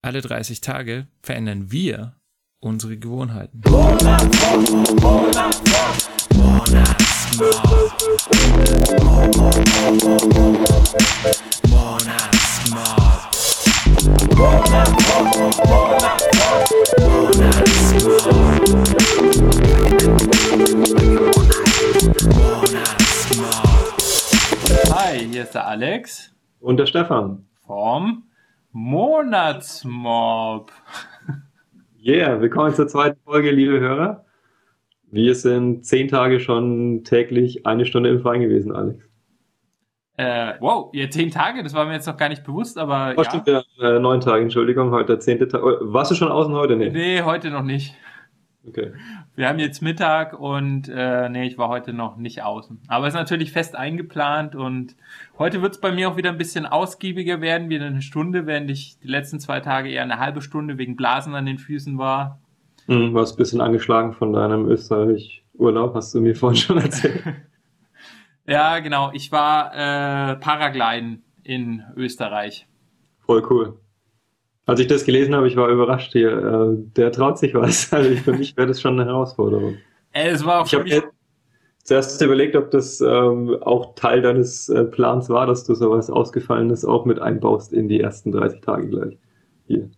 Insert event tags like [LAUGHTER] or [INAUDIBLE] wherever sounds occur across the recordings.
Alle 30 Tage verändern wir unsere Gewohnheiten. Hi, hier ist der Alex Und der Stefan. vom Monatsmob. Yeah, willkommen zur zweiten Folge, liebe Hörer. Wir sind zehn Tage schon täglich eine Stunde im Verein gewesen, Alex. Äh, wow, ja, zehn Tage, das war mir jetzt noch gar nicht bewusst, aber Oh, ja. stimmt, ja, äh, neun Tage, Entschuldigung, heute der zehnte Tag. Oh, Warst du schon außen heute? Nee. Nee, heute noch nicht. Okay. Wir haben jetzt Mittag und äh, nee, ich war heute noch nicht außen. Aber es ist natürlich fest eingeplant und heute wird es bei mir auch wieder ein bisschen ausgiebiger werden, wieder eine Stunde, während ich die letzten zwei Tage eher eine halbe Stunde wegen Blasen an den Füßen war. Hm, warst ein bisschen angeschlagen von deinem Österreich-Urlaub, hast du mir vorhin schon erzählt. [LAUGHS] Ja, genau. Ich war äh, Paragliden in Österreich. Voll cool. Als ich das gelesen habe, ich war überrascht hier. Äh, der traut sich was. [LAUGHS] Also für mich wäre das schon eine Herausforderung. Äh, es war auch Ich für habe mich mir zuerst überlegt, ob das ähm, auch Teil deines äh, Plans war, dass du sowas Ausgefallenes auch mit einbaust in die ersten 30 Tage gleich. Hier.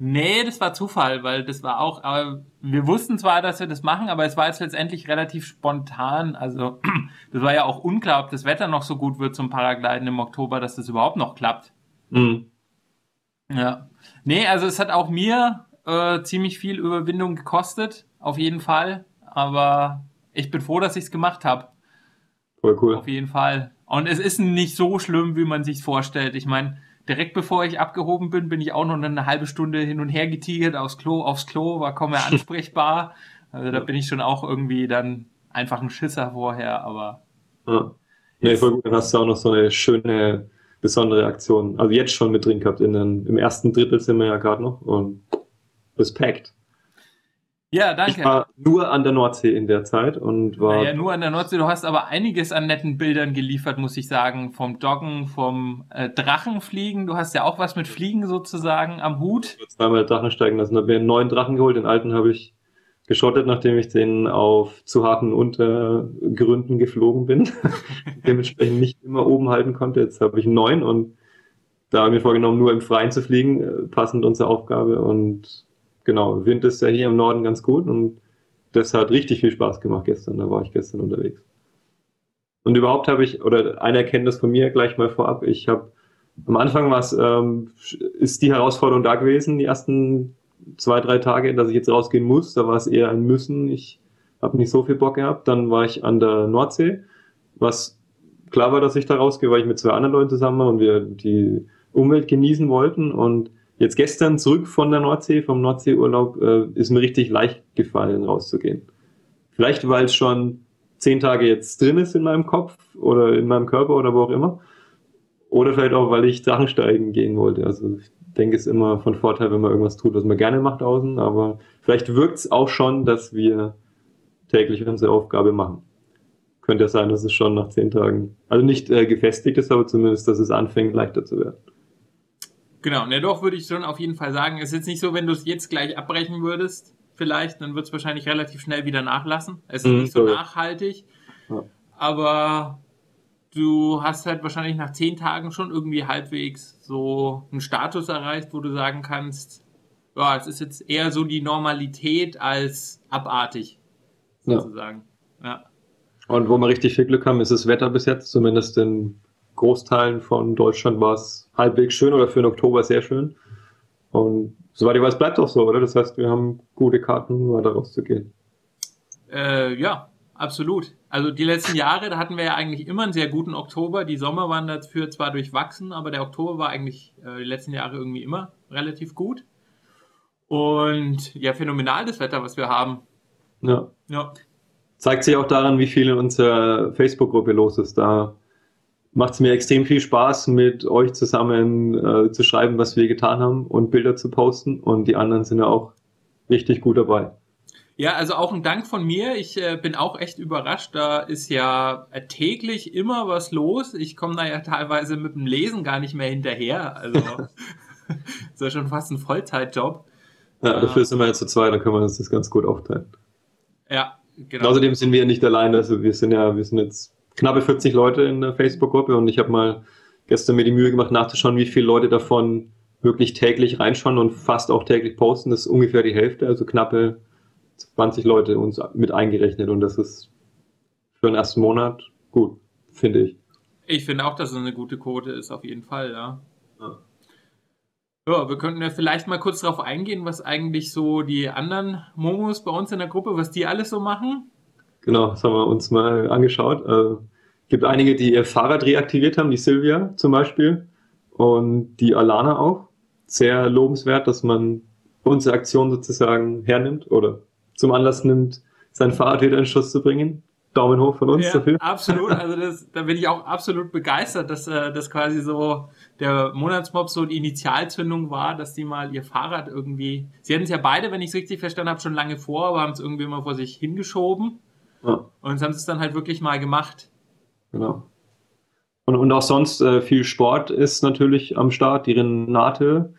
Nee, das war Zufall, weil das war auch, aber wir wussten zwar, dass wir das machen, aber es war jetzt letztendlich relativ spontan. Also, [CLEARS THROAT] das war ja auch unklar, ob das Wetter noch so gut wird zum Paragliden im Oktober, dass das überhaupt noch klappt. Mhm. Ja. Nee, also es hat auch mir äh, ziemlich viel Überwindung gekostet, auf jeden Fall. Aber ich bin froh, dass ich es gemacht habe. Voll cool. Auf jeden Fall. Und es ist nicht so schlimm, wie man sich vorstellt. Ich meine, direkt bevor ich abgehoben bin, bin ich auch noch eine halbe Stunde hin und her getigert aufs Klo, aufs Klo, war kaum mehr [LAUGHS] ansprechbar. Also da bin ich schon auch irgendwie dann einfach ein Schisser vorher, aber Ja. Nee, voll gut. Dann hast du auch noch so eine schöne, besondere Aktion. Also jetzt schon mit drin gehabt. In den, Im ersten Drittel sind wir ja gerade noch. Und Respekt. ja, Ich danke. war nur an der Nordsee in der Zeit und war. Naja, nur an der Nordsee. Du hast aber einiges an netten Bildern geliefert, muss ich sagen. Vom Doggen, vom äh, Drachenfliegen. Du hast ja auch was mit Fliegen sozusagen am Hut. zweimal Drachen steigen lassen. Da habe ich einen neuen Drachen geholt. Den alten habe ich geschrottet, nachdem ich den auf zu harten Untergründen geflogen bin. [LAUGHS] Dementsprechend nicht immer oben halten konnte. Jetzt habe ich einen neuen und da habe ich mir vorgenommen, nur im Freien zu fliegen, äh, passend unsere Aufgabe. Und genau, Wind ist ja hier im Norden ganz gut und das hat richtig viel Spaß gemacht gestern. Da war ich gestern unterwegs. Und überhaupt habe ich, oder eine Erkenntnis von mir gleich mal vorab, ich habe am Anfang war es, ähm, ist die Herausforderung da gewesen, die ersten zwei, drei Tage, dass ich jetzt rausgehen muss. Da war es eher ein Müssen. Ich habe nicht so viel Bock gehabt. Dann war ich an der Nordsee, was klar war, dass ich da rausgehe, weil ich mit zwei anderen Leuten zusammen war und wir die Umwelt genießen wollten. Und jetzt gestern zurück von der Nordsee, vom Nordseeurlaub, äh, ist mir richtig leicht gefallen, rauszugehen. Vielleicht, weil es schon zehn Tage jetzt drin ist in meinem Kopf oder in meinem Körper oder wo auch immer. Oder vielleicht auch, weil ich Drachensteigen gehen wollte. Also denke, es ist immer von Vorteil, wenn man irgendwas tut, was man gerne macht außen. Aber vielleicht wirkt es auch schon, dass wir täglich unsere Aufgabe machen. Könnte ja sein, dass es schon nach zehn Tagen, also nicht äh, gefestigt ist, aber zumindest, dass es anfängt, leichter zu werden. Genau, ne, doch würde ich schon auf jeden Fall sagen. Es ist jetzt nicht so, wenn du es jetzt gleich abbrechen würdest, vielleicht, dann wird es wahrscheinlich relativ schnell wieder nachlassen. Es ist Mhm, nicht so sorry. nachhaltig, Ja. aber du hast halt wahrscheinlich nach zehn Tagen schon irgendwie halbwegs so einen Status erreicht, wo du sagen kannst, ja, es ist jetzt eher so die Normalität als abartig, Ja. sozusagen. Ja. Und wo wir richtig viel Glück haben, ist das Wetter bis jetzt, zumindest in Großteilen von Deutschland war es halbwegs schön oder für den Oktober sehr schön. Und soweit ich weiß, bleibt auch so, oder? Das heißt, wir haben gute Karten, weiter rauszugehen. Äh, ja, absolut. Also die letzten Jahre, da hatten wir ja eigentlich immer einen sehr guten Oktober. Die Sommer waren dafür zwar durchwachsen, aber der Oktober war eigentlich äh, die letzten Jahre irgendwie immer relativ gut. Und ja, phänomenal das Wetter, was wir haben. Ja. Ja. Zeigt sich auch daran, wie viel in unserer Facebook-Gruppe los ist. Da macht es mir extrem viel Spaß, mit euch zusammen äh, zu schreiben, was wir getan haben und Bilder zu posten. Und die anderen sind ja auch richtig gut dabei. Ja, also auch ein Dank von mir. Ich äh, bin auch echt überrascht. Da ist ja täglich immer was los. Ich komme da ja teilweise mit dem Lesen gar nicht mehr hinterher. Also das [LAUGHS] ist ja schon fast ein Vollzeitjob. Ja, dafür sind wir jetzt zu zweit, dann können wir uns das ganz gut aufteilen. Ja, genau. Außerdem sind wir nicht alleine, also wir sind ja, wir sind jetzt knappe 40 Leute in der Facebook-Gruppe und ich habe mal gestern mir die Mühe gemacht, nachzuschauen, wie viele Leute davon wirklich täglich reinschauen und fast auch täglich posten. Das ist ungefähr die Hälfte, also knappe 20 Leute uns mit eingerechnet und das ist für den ersten Monat gut, finde ich. Ich finde auch, dass es eine gute Quote ist, auf jeden Fall, ja. ja. Ja, wir könnten ja vielleicht mal kurz darauf eingehen, was eigentlich so die anderen Momos bei uns in der Gruppe, was die alles so machen. Genau, das haben wir uns mal angeschaut. Es äh, gibt einige, die ihr Fahrrad reaktiviert haben, die Silvia zum Beispiel und die Alana auch. Sehr lobenswert, dass man unsere Aktion sozusagen hernimmt oder zum Anlass nimmt, sein Fahrrad wieder in Schuss zu bringen. Daumen hoch von uns ja, dafür. Absolut, [LAUGHS] also das, da bin ich auch absolut begeistert, dass äh, das quasi so der Monatsmob so die Initialzündung war, dass die mal ihr Fahrrad irgendwie. Sie hatten es ja beide, wenn ich es richtig verstanden habe, schon lange vor, aber haben es irgendwie mal vor sich hingeschoben. Ja. Und haben es dann halt wirklich mal gemacht. Genau. Und, und auch sonst äh, viel Sport ist natürlich am Start. Die Renate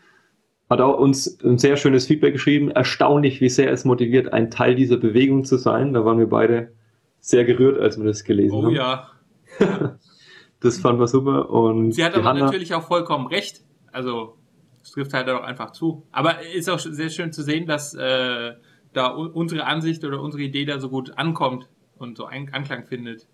hat auch uns ein sehr schönes Feedback geschrieben. Erstaunlich, wie sehr es motiviert, ein Teil dieser Bewegung zu sein. Da waren wir beide sehr gerührt, als wir das gelesen oh, haben. Oh ja. [LAUGHS] das fanden wir super. Und Sie hat aber Hanna, natürlich auch vollkommen recht. Also, es trifft halt auch einfach zu. Aber ist auch sehr schön zu sehen, dass äh, da unsere Ansicht oder unsere Idee da so gut ankommt und so einen Anklang findet.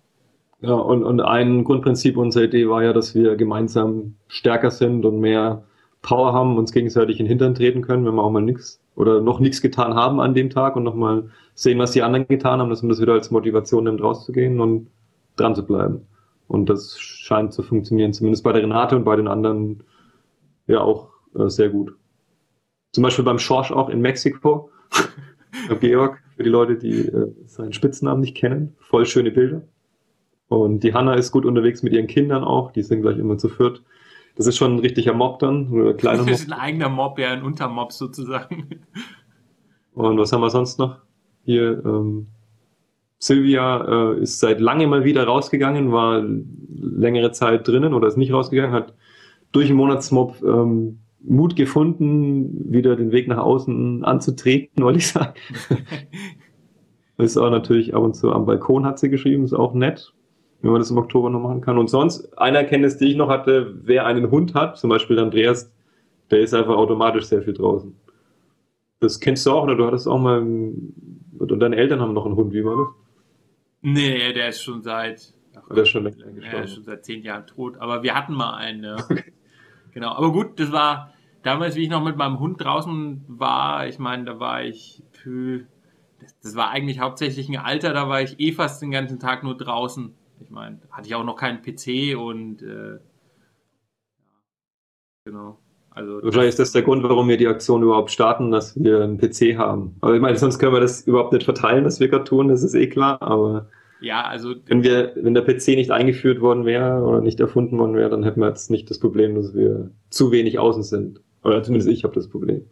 Ja, und, und ein Grundprinzip unserer Idee war ja, dass wir gemeinsam stärker sind und mehr Power haben, uns gegenseitig in den Hintern treten können, wenn wir auch mal nichts oder noch nichts getan haben an dem Tag und nochmal sehen, was die anderen getan haben, dass man das wieder als Motivation nimmt, rauszugehen und dran zu bleiben. Und das scheint zu funktionieren, zumindest bei der Renate und bei den anderen ja auch äh, sehr gut. Zum Beispiel beim Schorsch auch in Mexiko. [LAUGHS] Georg, für die Leute, die äh, seinen Spitznamen nicht kennen. Voll schöne Bilder. Und die Hanna ist gut unterwegs mit ihren Kindern auch. Die sind gleich immer zu viert. Das ist schon ein richtiger Mob dann. Oder kleiner Mob. Das ist ein eigener Mob, ja, ein Untermob sozusagen. Und was haben wir sonst noch? Hier, ähm, Silvia äh, ist seit langem mal wieder rausgegangen, war längere Zeit drinnen oder ist nicht rausgegangen, hat durch den Monatsmob ähm, Mut gefunden, wieder den Weg nach außen anzutreten, [LAUGHS] wollte ich sagen. [LAUGHS] ist auch natürlich ab und zu am Balkon hat sie geschrieben, ist auch nett wenn man das im Oktober noch machen kann. Und sonst, eine Erkenntnis, die ich noch hatte, wer einen Hund hat, zum Beispiel Andreas, der ist einfach automatisch sehr viel draußen. Das kennst du auch, oder du hattest auch mal, oder deine Eltern haben noch einen Hund, wie war das? Nee, der ist schon seit, ach, der ist schon länger. Der ist schon seit zehn Jahren tot, aber wir hatten mal einen, ja. Okay. Genau, aber gut, das war damals, wie ich noch mit meinem Hund draußen war, ich meine, da war ich, pü, das, das war eigentlich hauptsächlich ein Alter, da war ich eh fast den ganzen Tag nur draußen. Ich meine, hatte ich auch noch keinen PC und äh, genau. Also Wahrscheinlich ist das der Grund, warum wir die Aktion überhaupt starten, dass wir einen PC haben. Aber ich meine, sonst können wir das überhaupt nicht verteilen, was wir gerade tun, das ist eh klar, aber ja, also wenn wir, wenn der PC nicht eingeführt worden wäre oder nicht erfunden worden wäre, dann hätten wir jetzt nicht das Problem, dass wir zu wenig außen sind. Oder zumindest ich habe das Problem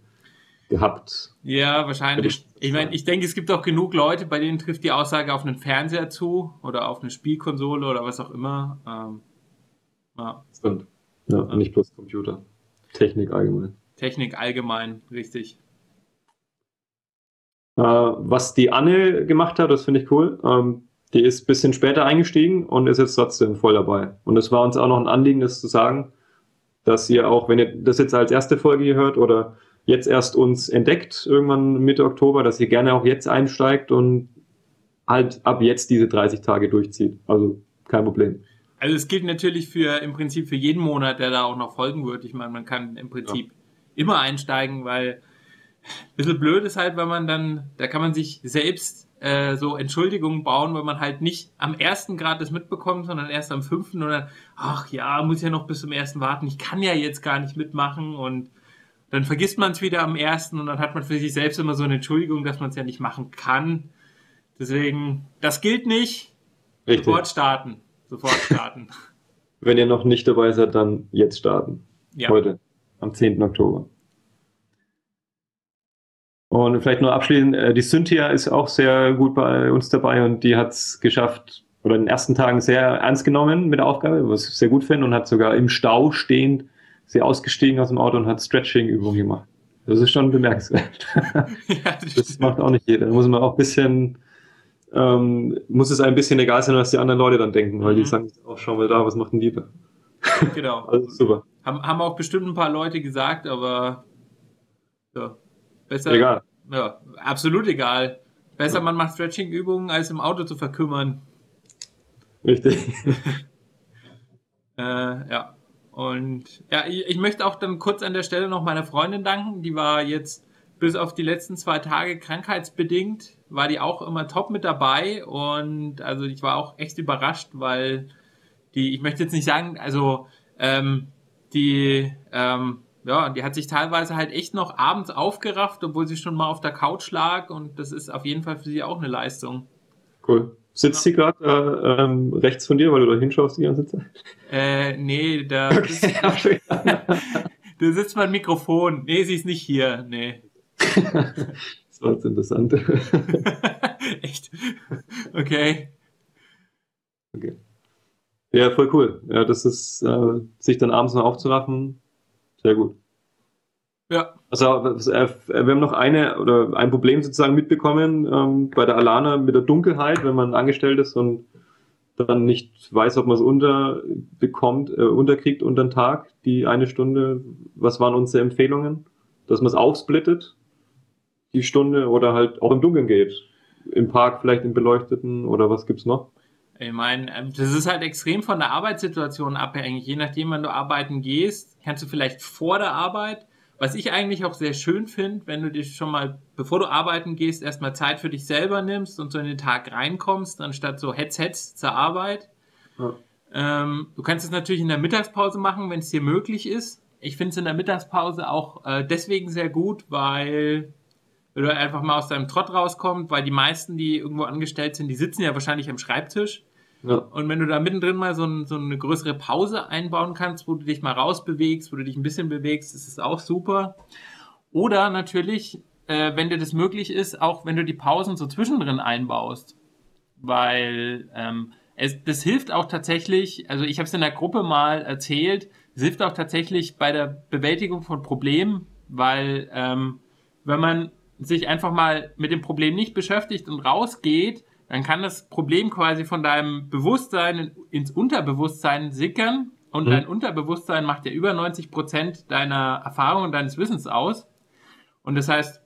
gehabt. Ja, wahrscheinlich. Ich meine, ich denke, es gibt auch genug Leute, bei denen trifft die Aussage auf einen Fernseher zu oder auf eine Spielkonsole oder was auch immer. Ähm, ja. Stimmt. Ja, ja, nicht bloß Computer. Technik allgemein. Technik allgemein, richtig. Äh, was die Anne gemacht hat, das finde ich cool. Ähm, die ist ein bisschen später eingestiegen und ist jetzt trotzdem voll dabei. Und es war uns auch noch ein Anliegen, das zu sagen, dass ihr auch, wenn ihr das jetzt als erste Folge hier hört oder jetzt erst uns entdeckt, irgendwann Mitte Oktober, dass ihr gerne auch jetzt einsteigt und halt ab jetzt diese 30 Tage durchzieht. Also kein Problem. Also es gilt natürlich für im Prinzip für jeden Monat, der da auch noch folgen wird. Ich meine, man kann im Prinzip ja. immer einsteigen, weil ein bisschen blöd ist halt, wenn man dann, da kann man sich selbst äh, so Entschuldigungen bauen, weil man halt nicht am ersten Grad das mitbekommt, sondern erst am fünften und dann, ach ja, muss ja noch bis zum ersten warten, ich kann ja jetzt gar nicht mitmachen und dann vergisst man es wieder am ersten und dann hat man für sich selbst immer so eine Entschuldigung, dass man es ja nicht machen kann. Deswegen, das gilt nicht. Richtig. Sofort starten. Sofort starten. [LAUGHS] Wenn ihr noch nicht dabei seid, dann jetzt starten. Ja. Heute, am 10. Oktober. Und vielleicht nur abschließend, äh, die Cynthia ist auch sehr gut bei uns dabei und die hat es geschafft, oder in den ersten Tagen sehr ernst genommen mit der Aufgabe, was ich sehr gut finde und hat sogar im Stau stehend sie ausgestiegen aus dem Auto und hat Stretching-Übungen gemacht. Das ist schon bemerkenswert. [LAUGHS] das, macht auch nicht jeder. Da muss man auch ein bisschen, ähm, muss es ein bisschen egal sein, was die anderen Leute dann denken, weil mhm. die sagen, auch oh, schau mal da, was macht denn die da? Genau. [LAUGHS] also super. Haben, haben auch bestimmt ein paar Leute gesagt, aber ja, besser. Egal. Ja, absolut egal. Besser, ja. man macht Stretching-Übungen, als im Auto zu verkümmern. Richtig. [LAUGHS] äh, ja. Und ja, ich, ich, möchte auch dann kurz an der Stelle noch meiner Freundin danken. Die war jetzt bis auf die letzten zwei Tage krankheitsbedingt, war die auch immer top mit dabei. Und also ich war auch echt überrascht, weil die, ich möchte jetzt nicht sagen, also ähm, die, ähm, ja, die hat sich teilweise halt echt noch abends aufgerafft, obwohl sie schon mal auf der Couch lag. Und das ist auf jeden Fall für sie auch eine Leistung. Cool. Sitzt sie gerade äh, ähm, rechts von dir, weil du da hinschaust die ganze Zeit? Äh, nee, da, [LAUGHS] okay. [LAUGHS] da sitzt mein Mikrofon. Nee, sie ist nicht hier. Nee. [LAUGHS] das war jetzt interessant. Echt? Okay. Okay. Ja, voll cool. Ja, das ist, äh, sich dann abends noch aufzuraffen, sehr gut. Ja. Also äh, wir haben noch eine oder ein Problem sozusagen mitbekommen ähm, bei der Alana mit der Dunkelheit, wenn man angestellt ist und dann nicht weiß, ob man es unterbekommt, äh, unterkriegt unter den Tag, die eine Stunde. Was waren unsere Empfehlungen? Dass man es aufsplittet, die Stunde, oder halt auch im Dunkeln geht. Im Park vielleicht im Beleuchteten oder was gibt's noch? Ich meine, ähm, das ist halt extrem von der Arbeitssituation abhängig. Je nachdem, wann du arbeiten gehst, kannst du vielleicht vor der Arbeit was ich eigentlich auch sehr schön finde, wenn du dir schon mal, bevor du arbeiten gehst, erstmal Zeit für dich selber nimmst und so in den Tag reinkommst, anstatt so Headsets zur Arbeit. Ja. Ähm, du kannst es natürlich in der Mittagspause machen, wenn es dir möglich ist. Ich finde es in der Mittagspause auch äh, deswegen sehr gut, weil du einfach mal aus deinem Trott rauskommst, weil die meisten, die irgendwo angestellt sind, die sitzen ja wahrscheinlich am Schreibtisch Und wenn du da mittendrin mal so, ein, so, eine größere Pause einbauen kannst, wo du dich mal rausbewegst, wo du dich ein bisschen bewegst, ist es auch super. Oder natürlich, äh, wenn dir das möglich ist, auch wenn du die Pausen so zwischendrin einbaust. Weil ähm, es, das hilft auch tatsächlich, also ich habe es in der Gruppe mal erzählt, es hilft auch tatsächlich bei der Bewältigung von Problemen, weil ähm, wenn man sich einfach mal mit dem Problem nicht beschäftigt und rausgeht, dann kann das Problem quasi von deinem Bewusstsein ins Unterbewusstsein sickern und mhm. dein Unterbewusstsein macht ja über 90 Prozent deiner Erfahrung und deines Wissens aus. Und das heißt,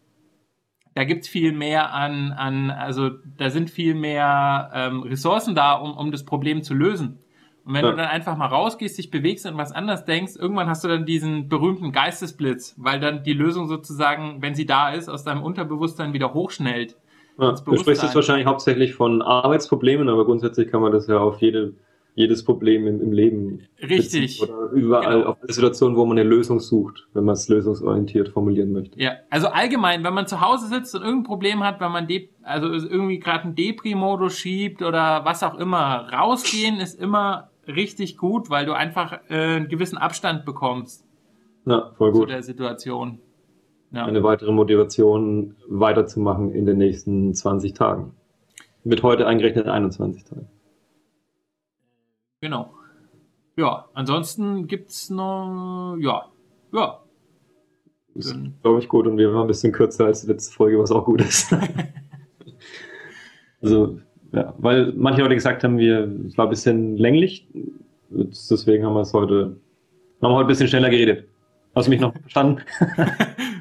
da gibt es viel mehr an, an, also da sind viel mehr ähm, Ressourcen da, um, um das Problem zu lösen. Und wenn ja. du dann einfach mal rausgehst, dich bewegst und was anders denkst, irgendwann hast du dann diesen berühmten Geistesblitz, weil dann die Lösung sozusagen, wenn sie da ist, aus deinem Unterbewusstsein wieder hochschnellt. Ja, du sprichst jetzt wahrscheinlich hauptsächlich von Arbeitsproblemen, aber grundsätzlich kann man das ja auf jede, jedes Problem im, im Leben Richtig. oder überall genau. auf eine Situation, wo man eine Lösung sucht, wenn man es lösungsorientiert formulieren möchte. Ja, also allgemein, wenn man zu Hause sitzt und irgendein Problem hat, wenn man de also irgendwie gerade einen Depri-Modus schiebt oder was auch immer, rausgehen ist immer richtig gut, weil du einfach äh, einen gewissen Abstand bekommst. Ja, voll gut. Zu der Situation ja. eine weitere Motivation weiterzumachen in den nächsten 20 Tagen. Mit heute eingerechnet 21 Tagen. Genau. Ja, ansonsten gibt es noch, ja, ja. Das ist, glaube ich, gut und wir waren ein bisschen kürzer als die letzte Folge, was auch gut ist. [LAUGHS] also, ja, weil manche Leute gesagt haben, wir, es war ein bisschen länglich, deswegen haben wir es heute, haben wir heute ein bisschen schneller geredet. Hast du mich noch verstanden? [LAUGHS]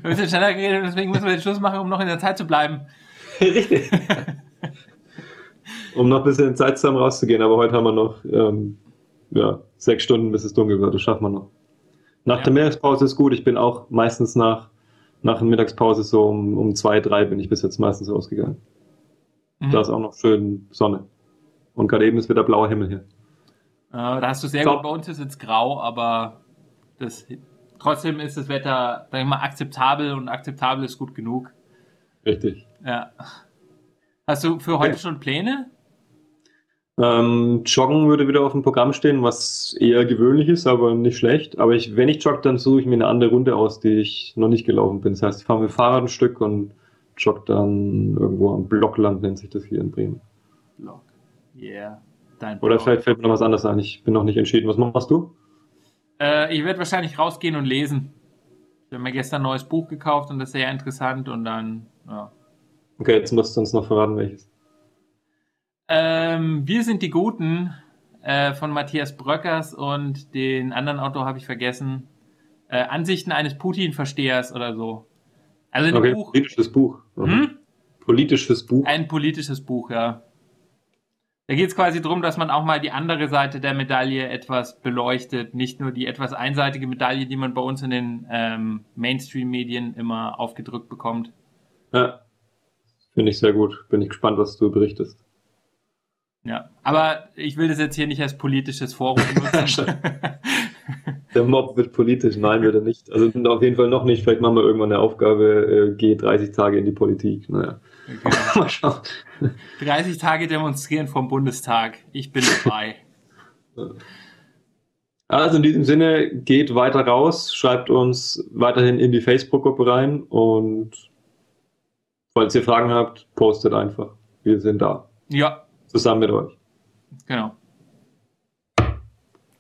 wir müssen schneller geredet, deswegen müssen wir den Schluss machen, um noch in der Zeit zu bleiben. [LAUGHS] Richtig. [LAUGHS] um noch ein bisschen Zeit zusammen rauszugehen, aber heute haben wir noch ähm, ja, sechs Stunden, bis es dunkel wird. Das schaffen wir noch. Nach ja. der Mittagspause ist gut. Ich bin auch meistens nach, nach der Mittagspause so um, um zwei, drei bin ich bis jetzt meistens ausgegangen. Mhm. Da ist auch noch schön Sonne. Und gerade eben ist wieder blauer Himmel hier. Äh, da hast du sehr Top. gut. Bei uns ist jetzt grau, aber das trotzdem ist das Wetter, sag ich mal, akzeptabel und akzeptabel ist gut genug. Richtig. Ja. Hast du für heute ja. schon Pläne? Ähm, Joggen würde wieder auf dem Programm stehen, was eher gewöhnlich ist, aber nicht schlecht. Aber ich, wenn ich jogge, dann suche ich mir eine andere Runde aus, die ich noch nicht gelaufen bin. Das heißt, ich fahre mit dem Fahrrad ein Stück und jogge dann irgendwo am Blockland, nennt sich das hier in Bremen. Block. Yeah. Dein Oder vielleicht fällt mir noch was anderes ein. Ich bin noch nicht entschieden. Was machst du? Äh, ich werde wahrscheinlich rausgehen und lesen. Ich habe mir gestern ein neues Buch gekauft und das ist sehr interessant und dann, ja. Okay, jetzt musst du uns noch verraten, welches. Ähm, wir sind die Guten äh, von Matthias Bröckers und den anderen Autor habe ich vergessen. Äh, Ansichten eines Putin-Verstehers oder so. Also ein Okay, Buch. politisches Buch. Hm? Politisches Buch. Ein politisches Buch, ja. Da geht es quasi darum, dass man auch mal die andere Seite der Medaille etwas beleuchtet, nicht nur die etwas einseitige Medaille, die man bei uns in den ähm, Mainstream-Medien immer aufgedrückt bekommt. Ja. Finde ich sehr gut. Bin ich gespannt, was du berichtest. Ja, aber ich will das jetzt hier nicht als politisches Forum nutzen. [LAUGHS] [LAUGHS] Der Mob wird politisch. Nein, wird er nicht. Also auf jeden Fall noch nicht. Vielleicht machen wir irgendwann eine Aufgabe, äh, geh 30 Tage in die Politik. Naja. Okay. [LAUGHS] Mal schauen. 30 Tage demonstrieren vom Bundestag. Ich bin dabei. Also in diesem Sinne, geht weiter raus, schreibt uns weiterhin in die Facebook-Gruppe rein und falls ihr Fragen habt, postet einfach. Wir sind da. Ja, Zusammen mit euch. genau.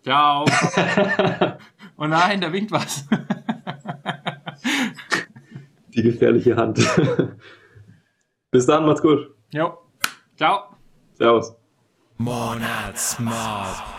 Ciao. [LAUGHS] Oh nein, da winkt was. Die gefährliche Hand. Bis dann, macht's gut. jo. Ciao. Servus. Monatsmob.